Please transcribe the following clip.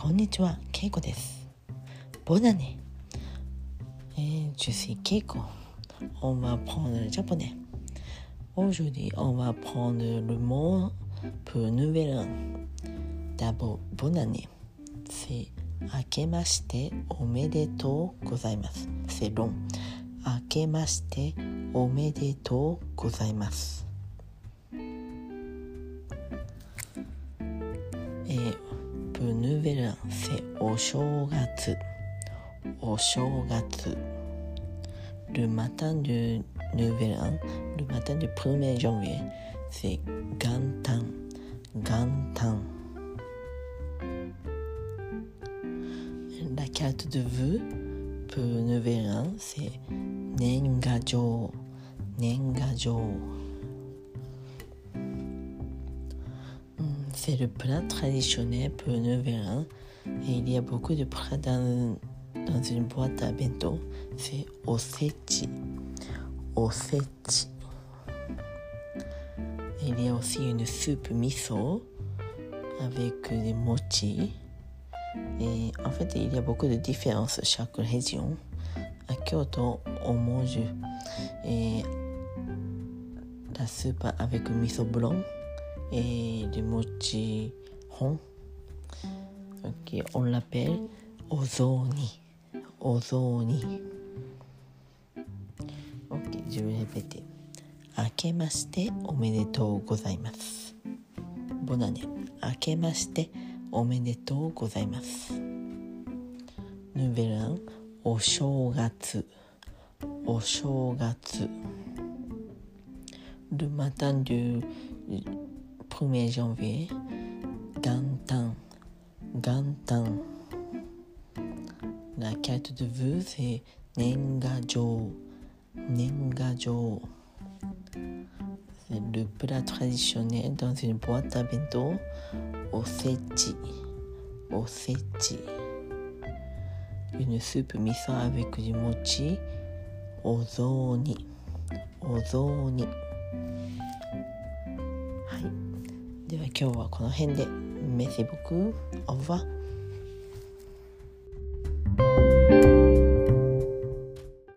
こんにちは、ケイコです。ボナネ。えー、ジュシーケイコ。オンワポンヌジャポネ。おジュディオンワポンヌルモンプヌヴェルン。ダボボナネ。せ、あけましておめでとうございます。せロン。あけましておめでとうございます。pour nouvel an, c'est お正月。お正月。Le matin du nouvel an, le matin du 1er janvier, c'est 元旦。元旦。La carte de vœux pour nouvel an, c'est 年賀 C'est le plat traditionnel pour le. Et il y a beaucoup de plats dans, dans une boîte à bento. C'est osechi. Osechi. Il y a aussi une soupe miso avec des mochi. Et en fait, il y a beaucoup de différences chaque région. À Kyoto, on mange et la soupe avec miso blanc et du mochi hon. Ok, on l'appelle ozoni. Ozoni. Ok, je vais répéter. 明けましておめでとうございます。ボナネ。明けましておめでとうございます。ヌーベラン、お正月。お正月。Le matin du 1er janvier, Gantan. Gantan. La carte de vœux, c'est Nengajo. Nengajo. C'est le plat traditionnel dans une boîte à bento au sechi. Au. Une soupe miso avec du mochi ozoni. Ozoni. では今日はこの辺で。メセボクオーワー。